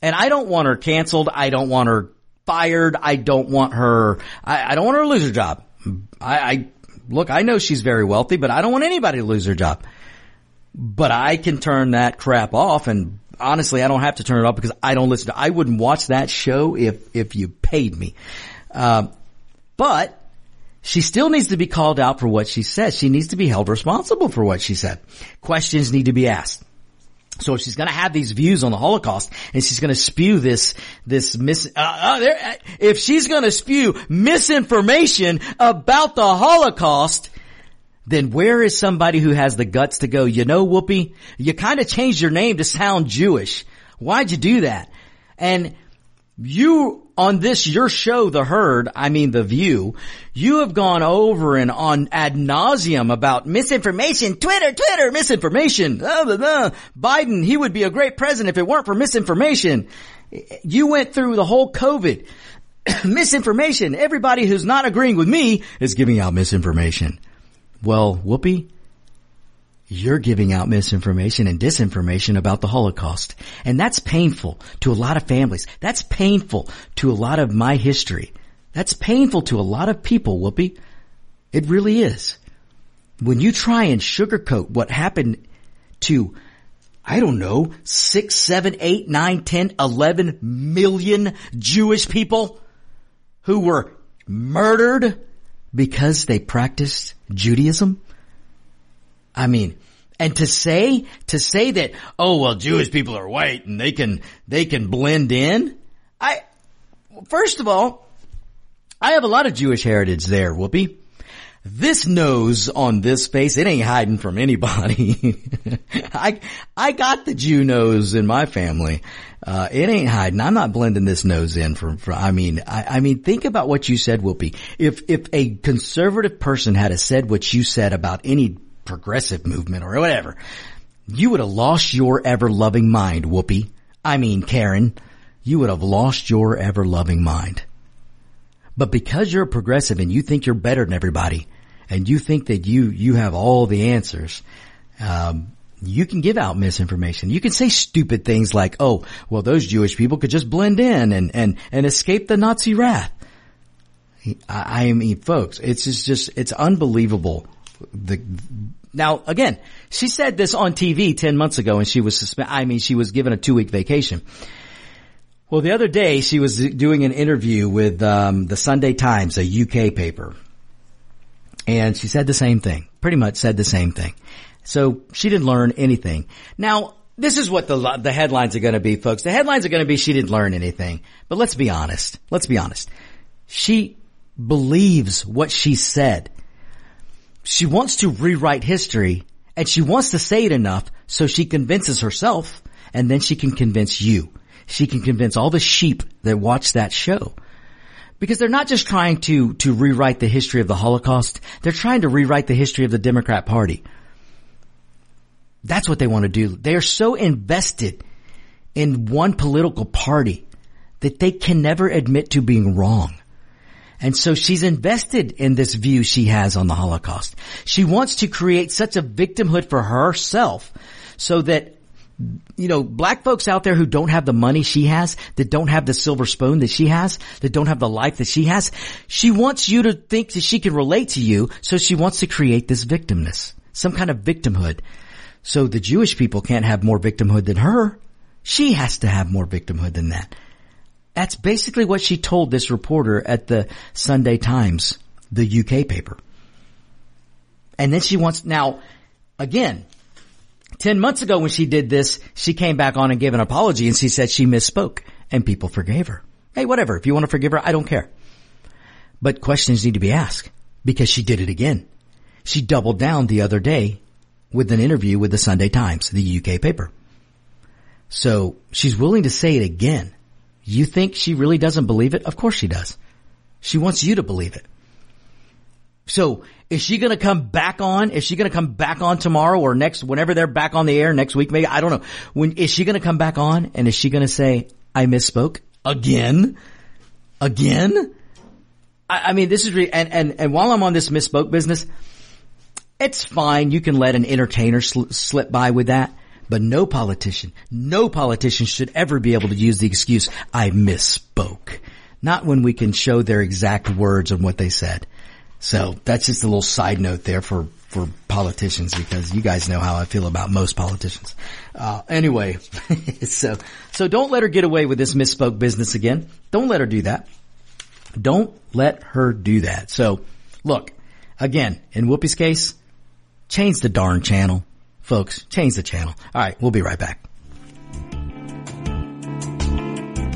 and I don't want her canceled. I don't want her fired. I don't want her. I, I don't want her to lose her job. I, I look. I know she's very wealthy, but I don't want anybody to lose their job but I can turn that crap off and honestly, I don't have to turn it off because I don't listen to, I wouldn't watch that show if, if you paid me. Um, but she still needs to be called out for what she says. She needs to be held responsible for what she said. Questions need to be asked. So if she's going to have these views on the Holocaust and she's going to spew this, this mis, uh, uh, there, if she's going to spew misinformation about the Holocaust, then where is somebody who has the guts to go, you know, Whoopi, you kind of changed your name to sound Jewish. Why'd you do that? And you, on this, your show, The Herd, I mean The View, you have gone over and on ad nauseum about misinformation, Twitter, Twitter, misinformation, blah, blah, blah. Biden, he would be a great president if it weren't for misinformation. You went through the whole COVID. *coughs* misinformation. Everybody who's not agreeing with me is giving out misinformation. Well, Whoopi, you're giving out misinformation and disinformation about the Holocaust. And that's painful to a lot of families. That's painful to a lot of my history. That's painful to a lot of people, Whoopi. It really is. When you try and sugarcoat what happened to, I don't know, six, seven, eight, nine, ten, eleven million Jewish people who were murdered because they practiced Judaism? I mean, and to say, to say that, oh well, Jewish people are white and they can, they can blend in. I, first of all, I have a lot of Jewish heritage there, Whoopi. This nose on this face, it ain't hiding from anybody. *laughs* I, I got the Jew nose in my family. Uh, it ain't hiding. I'm not blending this nose in from, from I mean, I, I mean, think about what you said, Whoopi. If, if a conservative person had said what you said about any progressive movement or whatever, you would have lost your ever loving mind, Whoopi. I mean, Karen, you would have lost your ever loving mind. But because you're a progressive and you think you're better than everybody and you think that you, you have all the answers, um, you can give out misinformation. You can say stupid things like, oh, well, those Jewish people could just blend in and, and, and escape the Nazi wrath. I, I mean, folks, it's just, just, it's unbelievable. The, now again, she said this on TV 10 months ago and she was suspended. I mean, she was given a two week vacation. Well, the other day she was doing an interview with um, the Sunday Times, a UK paper, and she said the same thing. Pretty much said the same thing. So she didn't learn anything. Now, this is what the the headlines are going to be, folks. The headlines are going to be she didn't learn anything. But let's be honest. Let's be honest. She believes what she said. She wants to rewrite history and she wants to say it enough so she convinces herself and then she can convince you she can convince all the sheep that watch that show. Because they're not just trying to, to rewrite the history of the Holocaust, they're trying to rewrite the history of the Democrat Party. That's what they want to do. They are so invested in one political party that they can never admit to being wrong. And so she's invested in this view she has on the Holocaust. She wants to create such a victimhood for herself so that you know, black folks out there who don't have the money she has, that don't have the silver spoon that she has, that don't have the life that she has, she wants you to think that she can relate to you, so she wants to create this victimness, some kind of victimhood. So the Jewish people can't have more victimhood than her. She has to have more victimhood than that. That's basically what she told this reporter at the Sunday Times, the UK paper. And then she wants, now, again, 10 months ago when she did this, she came back on and gave an apology and she said she misspoke and people forgave her. Hey, whatever. If you want to forgive her, I don't care. But questions need to be asked because she did it again. She doubled down the other day with an interview with the Sunday Times, the UK paper. So she's willing to say it again. You think she really doesn't believe it? Of course she does. She wants you to believe it. So is she going to come back on? Is she going to come back on tomorrow or next, whenever they're back on the air next week? Maybe I don't know. When is she going to come back on? And is she going to say, "I misspoke again, again"? I, I mean, this is re- and and and while I'm on this misspoke business, it's fine. You can let an entertainer sl- slip by with that. But no politician, no politician should ever be able to use the excuse, I misspoke. Not when we can show their exact words and what they said. So that's just a little side note there for, for politicians because you guys know how I feel about most politicians. Uh, anyway, *laughs* so, so don't let her get away with this misspoke business again. Don't let her do that. Don't let her do that. So look, again, in Whoopi's case, change the darn channel. Folks, change the channel. All right, we'll be right back.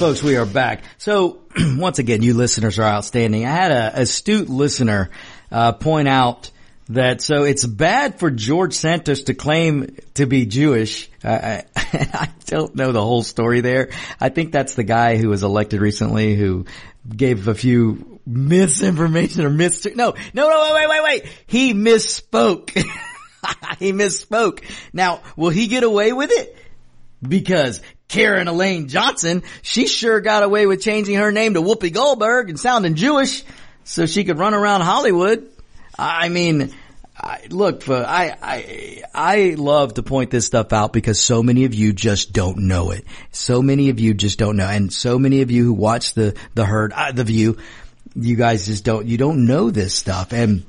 Folks, we are back. So *clears throat* once again, you listeners are outstanding. I had a astute listener uh, point out that so it's bad for George Santos to claim to be Jewish. I, I, *laughs* I don't know the whole story there. I think that's the guy who was elected recently who gave a few misinformation or mis, no, no, no, wait, wait, wait, wait. He misspoke. *laughs* he misspoke. Now, will he get away with it? Because Karen Elaine Johnson, she sure got away with changing her name to Whoopi Goldberg and sounding Jewish so she could run around Hollywood. I mean, I, look, I, I, I love to point this stuff out because so many of you just don't know it. So many of you just don't know. And so many of you who watch the, the herd, uh, the view, you guys just don't, you don't know this stuff. And,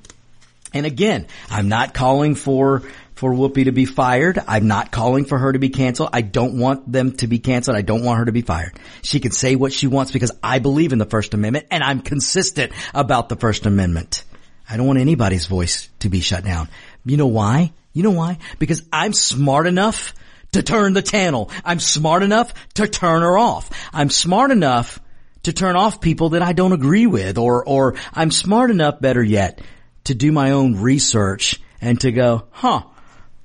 and again, I'm not calling for, for Whoopi to be fired. I'm not calling for her to be canceled. I don't want them to be canceled. I don't want her to be fired. She can say what she wants because I believe in the First Amendment and I'm consistent about the First Amendment. I don't want anybody's voice to be shut down. You know why? You know why? Because I'm smart enough to turn the channel. I'm smart enough to turn her off. I'm smart enough to turn off people that I don't agree with or, or I'm smart enough, better yet, to do my own research and to go, huh,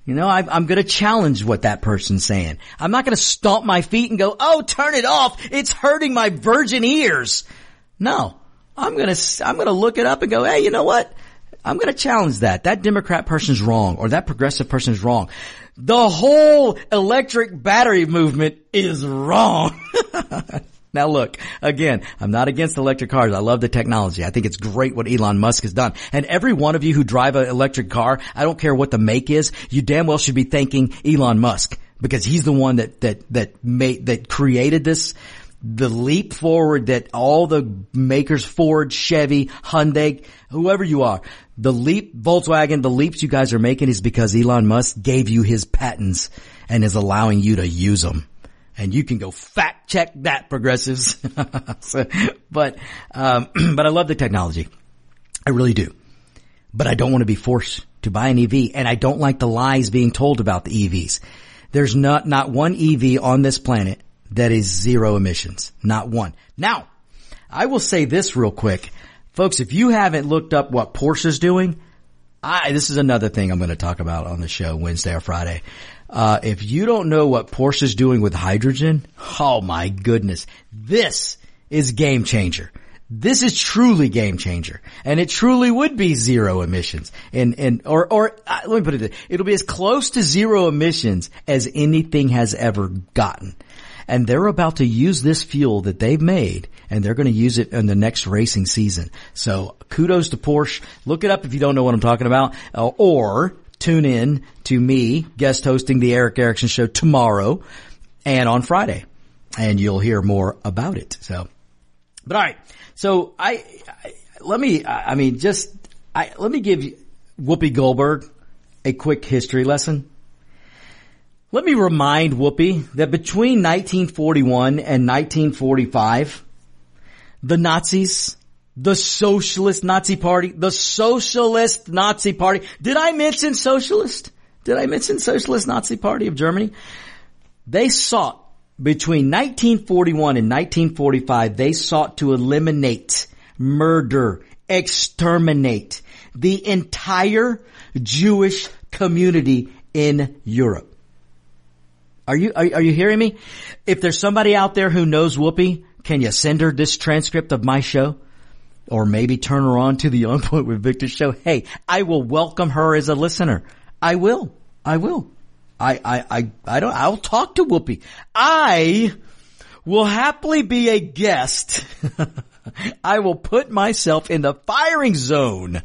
you know, I, am going to challenge what that person's saying. I'm not going to stomp my feet and go, oh, turn it off. It's hurting my virgin ears. No, I'm going to, I'm going to look it up and go, hey, you know what? I'm going to challenge that. That Democrat person's wrong or that progressive person's wrong. The whole electric battery movement is wrong. *laughs* now look, again, I'm not against electric cars. I love the technology. I think it's great what Elon Musk has done. And every one of you who drive an electric car, I don't care what the make is, you damn well should be thanking Elon Musk because he's the one that, that, that made, that created this the leap forward that all the makers, Ford, Chevy, Hyundai, whoever you are, the leap, Volkswagen, the leaps you guys are making is because Elon Musk gave you his patents and is allowing you to use them. And you can go fact check that progressives. *laughs* so, but, um, *clears throat* but I love the technology. I really do. But I don't want to be forced to buy an EV and I don't like the lies being told about the EVs. There's not, not one EV on this planet that is zero emissions. Not one. Now, I will say this real quick. Folks, if you haven't looked up what Porsche's doing, I, this is another thing I'm going to talk about on the show Wednesday or Friday. Uh, if you don't know what Porsche is doing with hydrogen, oh my goodness, this is game changer. This is truly game changer, and it truly would be zero emissions. And and or or uh, let me put it: this. it'll be as close to zero emissions as anything has ever gotten and they're about to use this fuel that they've made and they're going to use it in the next racing season. So kudos to Porsche. Look it up if you don't know what I'm talking about uh, or tune in to me guest hosting the Erick Erickson show tomorrow and on Friday and you'll hear more about it. So, but all right. So I, I let me, I mean, just, I, let me give Whoopi Goldberg a quick history lesson. Let me remind Whoopi that between 1941 and 1945, the Nazis, the Socialist Nazi Party, the Socialist Nazi Party, did I mention Socialist? Did I mention Socialist Nazi Party of Germany? They sought between 1941 and 1945, they sought to eliminate, murder, exterminate the entire Jewish community in Europe. Are you, are, are, you hearing me? If there's somebody out there who knows Whoopi, can you send her this transcript of my show? Or maybe turn her on to the *laughs* On Point with Victor show. Hey, I will welcome her as a listener. I will. I will. I, I, I, I don't, I'll talk to Whoopi. I will happily be a guest. *laughs* I will put myself in the firing zone.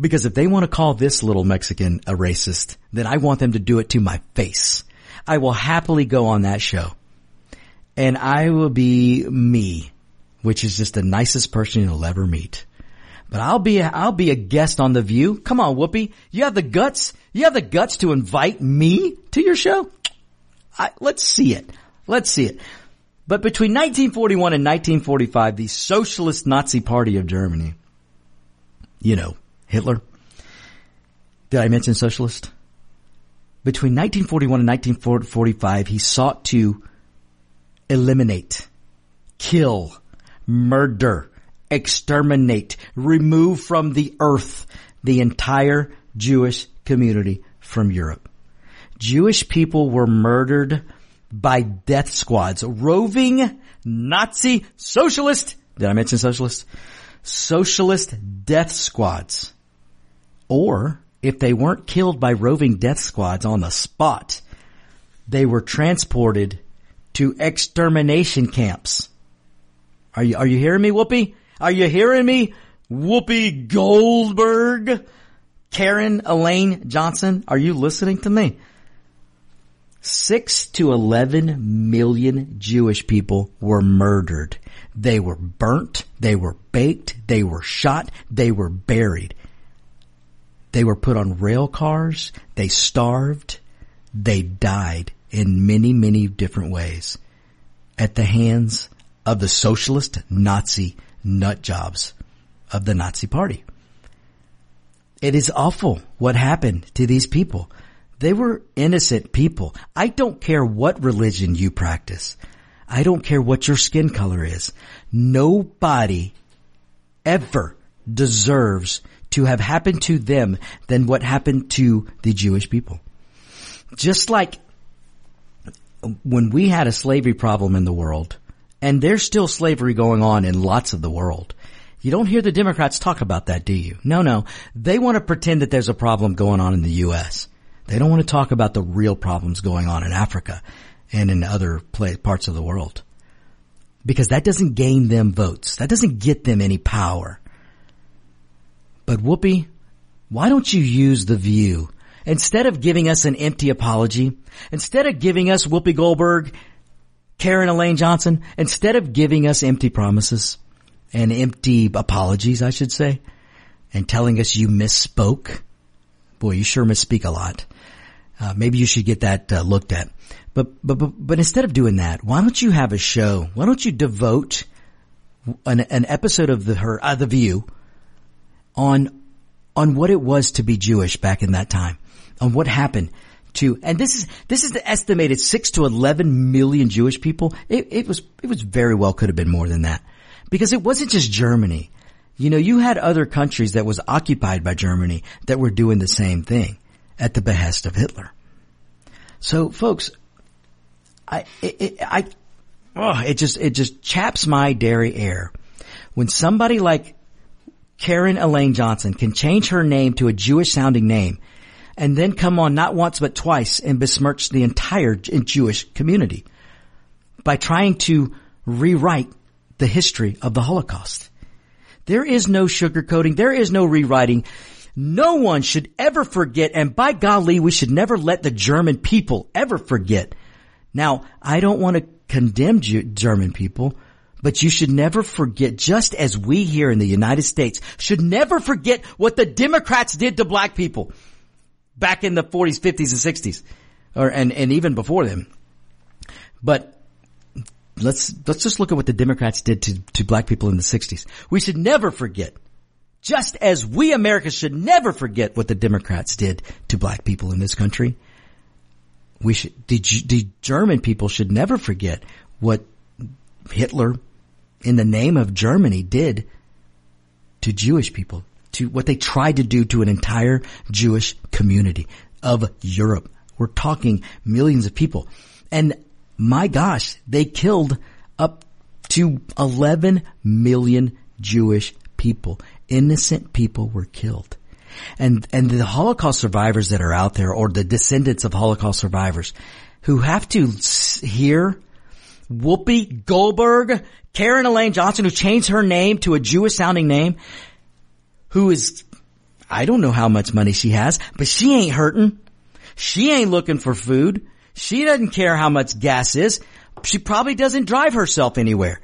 Because if they want to call this little Mexican a racist, then I want them to do it to my face. I will happily go on that show. And I will be me, which is just the nicest person you'll ever meet. But I'll be, a, I'll be a guest on The View. Come on, Whoopi. You have the guts, you have the guts to invite me to your show? I, let's see it. Let's see it. But between 1941 and 1945, the Socialist Nazi Party of Germany, you know, Hitler. Did I mention socialist? between 1941 and 1945, he sought to eliminate, kill, murder, exterminate, remove from the earth the entire Jewish community from Europe. Jewish people were murdered by death squads, roving Nazi socialist, did I mention socialist? Socialist death squads. Or if they weren't killed by roving death squads on the spot, they were transported to extermination camps. Are you, are you hearing me, Whoopi? Are you hearing me? Whoopi Goldberg? Karen Elaine Johnson? Are you listening to me? Six to 11 million Jewish people were murdered. They were burnt. They were baked. They were shot. They were buried. They were put on rail cars. They starved. They died in many, many different ways at the hands of the socialist Nazi nut jobs of the Nazi party. It is awful what happened to these people. They were innocent people. I don't care what religion you practice. I don't care what your skin color is. Nobody ever deserves to have happened to them than what happened to the Jewish people. Just like when we had a slavery problem in the world, and there's still slavery going on in lots of the world. You don't hear the Democrats talk about that, do you? No, no. They want to pretend that there's a problem going on in the U.S. They don't want to talk about the real problems going on in Africa and in other parts of the world. Because that doesn't gain them votes. That doesn't get them any power. But Whoopi, why don't you use the view instead of giving us an empty apology, instead of giving us Whoopi Goldberg, Karen Elaine Johnson, instead of giving us empty promises and empty apologies, I should say, and telling us you misspoke, boy, you sure misspeak a lot. Uh, maybe you should get that uh, looked at. But, but, but, but instead of doing that, why don't you have a show? Why don't you devote an, an episode of the, her, uh, the View on, on what it was to be Jewish back in that time, on what happened to, and this is, this is the estimated six to 11 million Jewish people. It, it was, it was very well could have been more than that because it wasn't just Germany. You know, you had other countries that was occupied by Germany that were doing the same thing at the behest of Hitler. So folks, I, it, it, I, oh, it just, it just chaps my dairy air when somebody like Karen Elaine Johnson can change her name to a Jewish sounding name and then come on not once but twice and besmirch the entire Jewish community by trying to rewrite the history of the Holocaust. There is no sugarcoating. There is no rewriting. No one should ever forget, and by golly, we should never let the German people ever forget. Now, I don't want to condemn German people, but you should never forget, just as we here in the United States should never forget what the Democrats did to black people back in the 40s, 50s, and 60s, or and and even before them. But let's let's just look at what the Democrats did to, to black people in the 60s. We should never forget. Just as we Americans should never forget what the Democrats did to black people in this country, we should, the, the German people should never forget what Hitler, in the name of Germany, did to Jewish people, to what they tried to do to an entire Jewish community of Europe. We're talking millions of people. And my gosh, they killed up to 11 million Jewish people. Innocent people were killed. And, and the Holocaust survivors that are out there or the descendants of Holocaust survivors who have to hear Whoopi Goldberg, Karen Elaine Johnson, who changed her name to a Jewish sounding name, who is, I don't know how much money she has, but she ain't hurting. She ain't looking for food. She doesn't care how much gas is. She probably doesn't drive herself anywhere.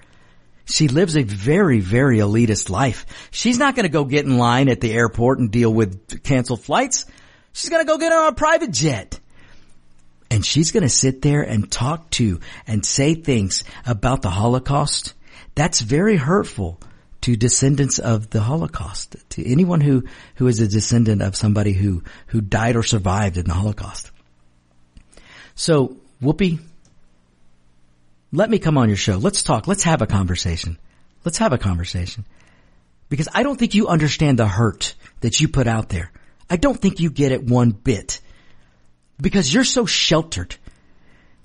She lives a very, very elitist life. She's not going to go get in line at the airport and deal with canceled flights. She's going to go get on a private jet. And she's going to sit there and talk to and say things about the Holocaust. That's very hurtful to descendants of the Holocaust, to anyone who, who is a descendant of somebody who, who died or survived in the Holocaust. So, Whoopi, let me come on your show. Let's talk. Let's have a conversation. Let's have a conversation. Because I don't think you understand the hurt that you put out there. I don't think you get it one bit because you're so sheltered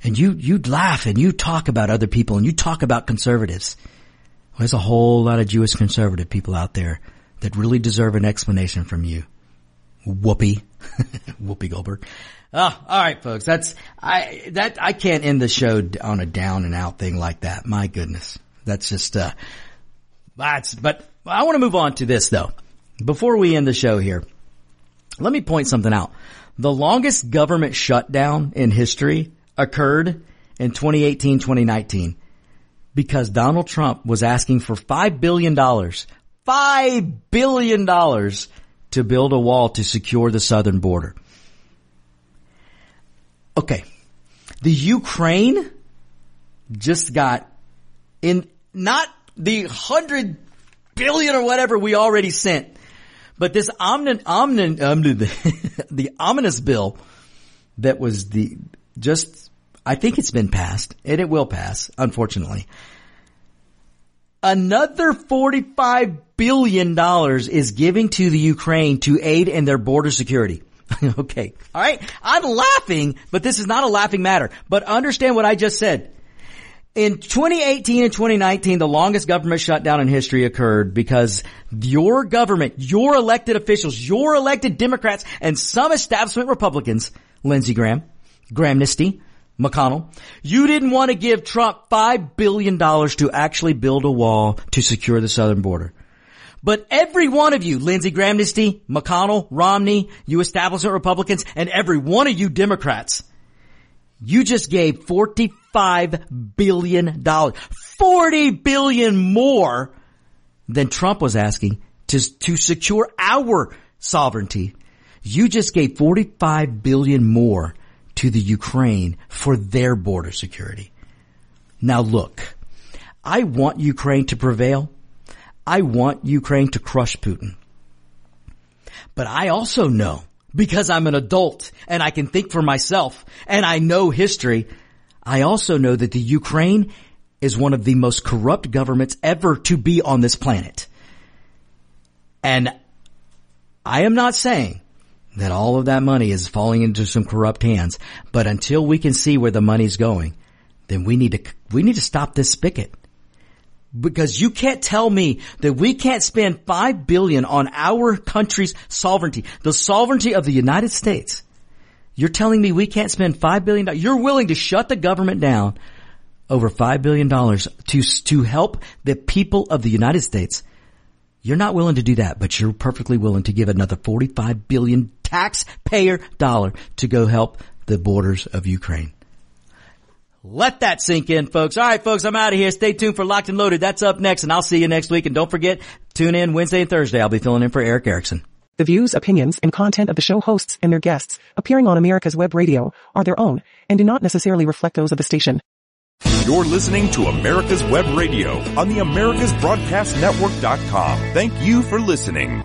and you, you laugh and you talk about other people and you talk about conservatives. Well, there's a whole lot of Jewish conservative people out there that really deserve an explanation from you. Whoopi. *laughs* Whoopi Goldberg. Oh, all right, folks. That's I that I can't end the show on a down and out thing like that. My goodness, that's just uh, that's. But I want to move on to this though. Before we end the show here, let me point something out. The longest government shutdown in history occurred in 2018, 2019 because Donald Trump was asking for $5 billion, $5 billion to build a wall to secure the southern border. Okay. The Ukraine just got in not the hundred billion or whatever we already sent, but this omnin, omnin, um, *laughs* the, the ominous bill that was the just I think it's been passed and it will pass, unfortunately. Another $45 billion is giving to the Ukraine to aid in their border security. *laughs* okay. All right. I'm laughing, but this is not a laughing matter. But understand what I just said. In 2018 and 2019, the longest government shutdown in history occurred because your government, your elected officials, your elected Democrats, and some establishment Republicans, Lindsey Graham, Graham, Grahamnesty, McConnell, you didn't want to give Trump $5 billion to actually build a wall to secure the southern border. But every one of you, Lindsey Grahamnesty, McConnell, Romney, you establishment Republicans, and every one of you Democrats, you just gave $45 billion. 40 billion more than Trump was asking to, to secure our sovereignty. You just gave 45 billion more to the Ukraine for their border security. Now look, I want Ukraine to prevail. I want Ukraine to crush Putin. But I also know, because I'm an adult and I can think for myself and I know history, I also know that the Ukraine is one of the most corrupt governments ever to be on this planet. And I am not saying that all of that money is falling into some corrupt hands, but until we can see where the money's going, then we need to, we need to stop this spigot because you can't tell me that we can't spend five billion on our country's sovereignty, the sovereignty of the United States. You're telling me we can't spend five billion dollars. You're willing to shut the government down over five billion dollars to, to help the people of the United States. You're not willing to do that, but you're perfectly willing to give another 45 billion taxpayer dollar to go help the borders of Ukraine. Let that sink in, folks. All right, folks, I'm out of here. Stay tuned for Locked and Loaded. That's up next, and I'll see you next week. And don't forget, tune in Wednesday and Thursday. I'll be filling in for Erick Erickson. The views, opinions, and content of the show hosts and their guests appearing on America's Web Radio are their own and do not necessarily reflect those of the station. You're listening to America's Web Radio on the AmericasBroadcastNetwork.com. Thank you for listening.